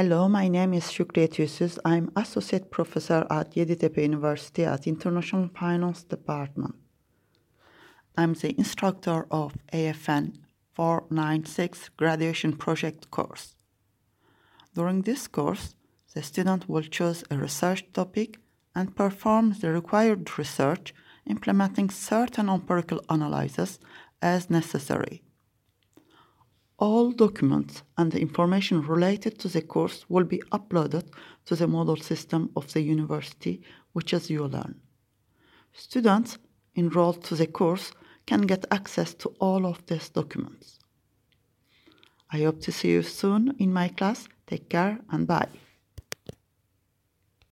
Hello, my name is Şükriyet Yüzsüz. I'm Associate Professor at Yeditepe University at International Finance Department. I'm the instructor of AFN 496 Graduation Project course. During this course, the student will choose a research topic and perform the required research implementing certain empirical analyses as necessary. All documents and the information related to the course will be uploaded to the Moodle system of the university, which is ULearn. Students enrolled to the course can get access to all of these documents. I hope to see you soon in my class. Take care and bye.